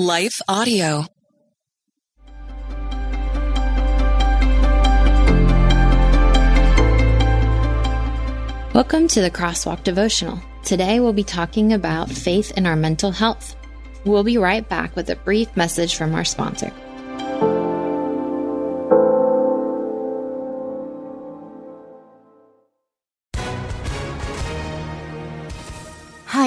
Life Audio. Welcome to the Crosswalk Devotional. Today we'll be talking about faith in our mental health. We'll be right back with a brief message from our sponsor.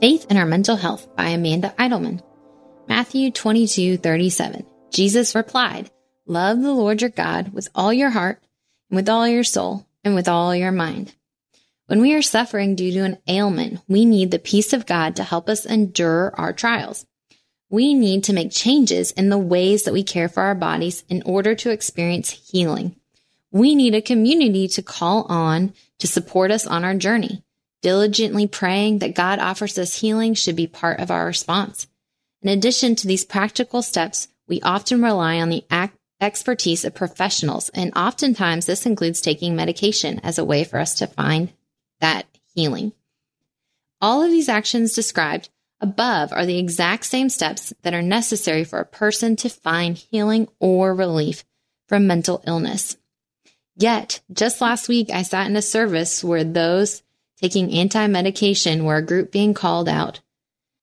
Faith in Our Mental Health by Amanda Idleman. Matthew 22 37. Jesus replied, Love the Lord your God with all your heart, and with all your soul, and with all your mind. When we are suffering due to an ailment, we need the peace of God to help us endure our trials. We need to make changes in the ways that we care for our bodies in order to experience healing. We need a community to call on to support us on our journey. Diligently praying that God offers us healing should be part of our response. In addition to these practical steps, we often rely on the expertise of professionals, and oftentimes this includes taking medication as a way for us to find that healing. All of these actions described above are the exact same steps that are necessary for a person to find healing or relief from mental illness. Yet, just last week, I sat in a service where those taking anti medication were a group being called out.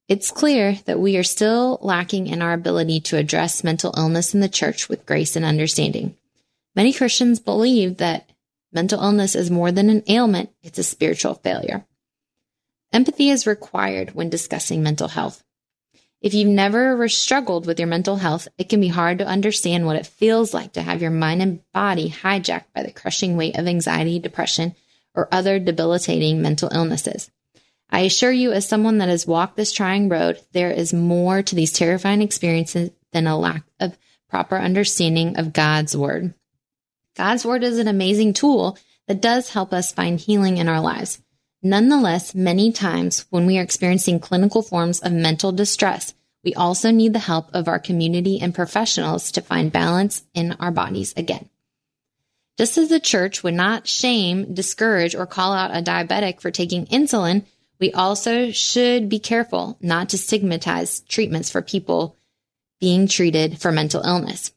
It's clear that we are still lacking in our ability to address mental illness in the church with grace and understanding. Many Christians believe that mental illness is more than an ailment, it's a spiritual failure. Empathy is required when discussing mental health. If you've never struggled with your mental health, it can be hard to understand what it feels like to have your mind and body hijacked by the crushing weight of anxiety, depression, or other debilitating mental illnesses. I assure you, as someone that has walked this trying road, there is more to these terrifying experiences than a lack of proper understanding of God's Word. God's Word is an amazing tool that does help us find healing in our lives. Nonetheless, many times when we are experiencing clinical forms of mental distress, we also need the help of our community and professionals to find balance in our bodies again. Just as the church would not shame, discourage, or call out a diabetic for taking insulin, we also should be careful not to stigmatize treatments for people being treated for mental illness.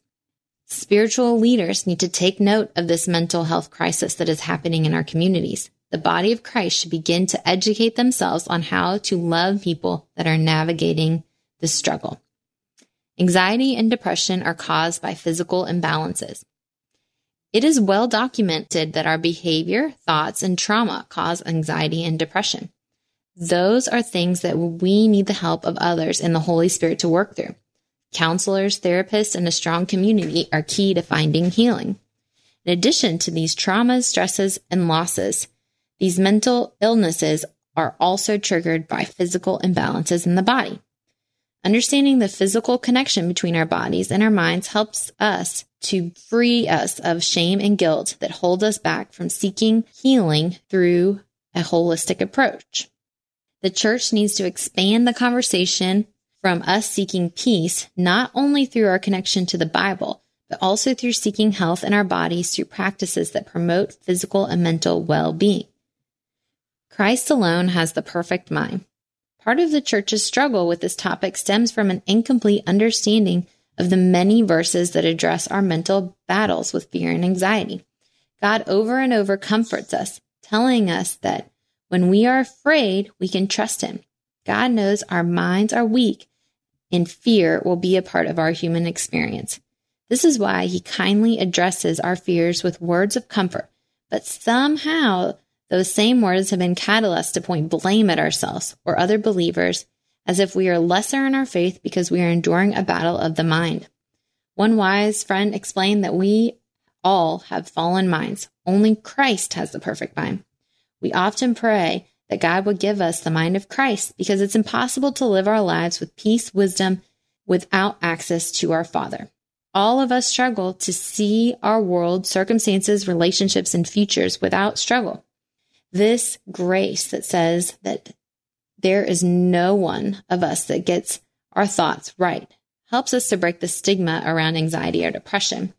Spiritual leaders need to take note of this mental health crisis that is happening in our communities. The body of Christ should begin to educate themselves on how to love people that are navigating this struggle. Anxiety and depression are caused by physical imbalances. It is well documented that our behavior, thoughts, and trauma cause anxiety and depression. Those are things that we need the help of others and the Holy Spirit to work through. Counselors, therapists, and a strong community are key to finding healing. In addition to these traumas, stresses, and losses, these mental illnesses are also triggered by physical imbalances in the body. Understanding the physical connection between our bodies and our minds helps us to free us of shame and guilt that hold us back from seeking healing through a holistic approach. The church needs to expand the conversation from us seeking peace, not only through our connection to the Bible, but also through seeking health in our bodies through practices that promote physical and mental well being. Christ alone has the perfect mind. Part of the church's struggle with this topic stems from an incomplete understanding of the many verses that address our mental battles with fear and anxiety. God over and over comforts us, telling us that When we are afraid, we can trust Him. God knows our minds are weak and fear will be a part of our human experience. This is why He kindly addresses our fears with words of comfort. But somehow, those same words have been catalyzed to point blame at ourselves or other believers as if we are lesser in our faith because we are enduring a battle of the mind. One wise friend explained that we all have fallen minds. Only Christ has the perfect mind. We often pray that God would give us the mind of Christ because it's impossible to live our lives with peace, wisdom, without access to our Father. All of us struggle to see our world, circumstances, relationships, and futures without struggle. This grace that says that there is no one of us that gets our thoughts right helps us to break the stigma around anxiety or depression.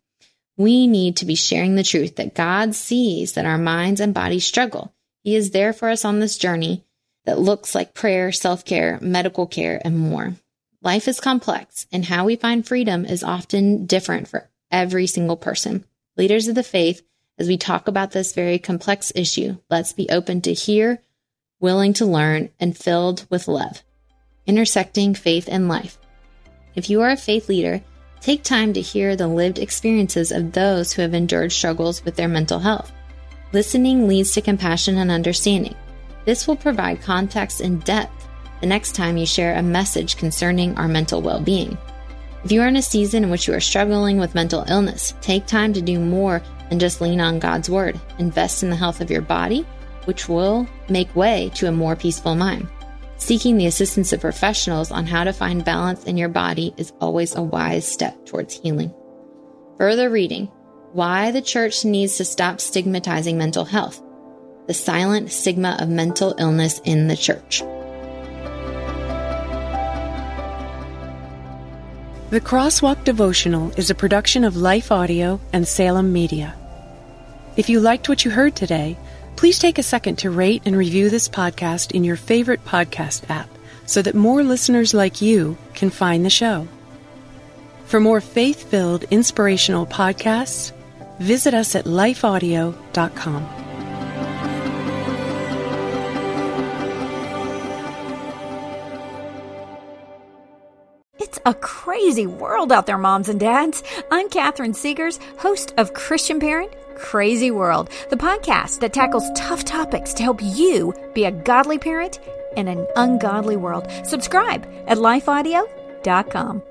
We need to be sharing the truth that God sees that our minds and bodies struggle. He is there for us on this journey that looks like prayer, self care, medical care, and more. Life is complex, and how we find freedom is often different for every single person. Leaders of the faith, as we talk about this very complex issue, let's be open to hear, willing to learn, and filled with love. Intersecting faith and life. If you are a faith leader, Take time to hear the lived experiences of those who have endured struggles with their mental health. Listening leads to compassion and understanding. This will provide context and depth the next time you share a message concerning our mental well being. If you are in a season in which you are struggling with mental illness, take time to do more than just lean on God's Word. Invest in the health of your body, which will make way to a more peaceful mind. Seeking the assistance of professionals on how to find balance in your body is always a wise step towards healing. Further reading Why the Church Needs to Stop Stigmatizing Mental Health The Silent Stigma of Mental Illness in the Church. The Crosswalk Devotional is a production of Life Audio and Salem Media. If you liked what you heard today, Please take a second to rate and review this podcast in your favorite podcast app so that more listeners like you can find the show. For more faith filled, inspirational podcasts, visit us at lifeaudio.com. It's a crazy world out there, moms and dads. I'm Catherine Segars, host of Christian Parent Crazy World, the podcast that tackles tough topics to help you be a godly parent in an ungodly world. Subscribe at lifeaudio.com.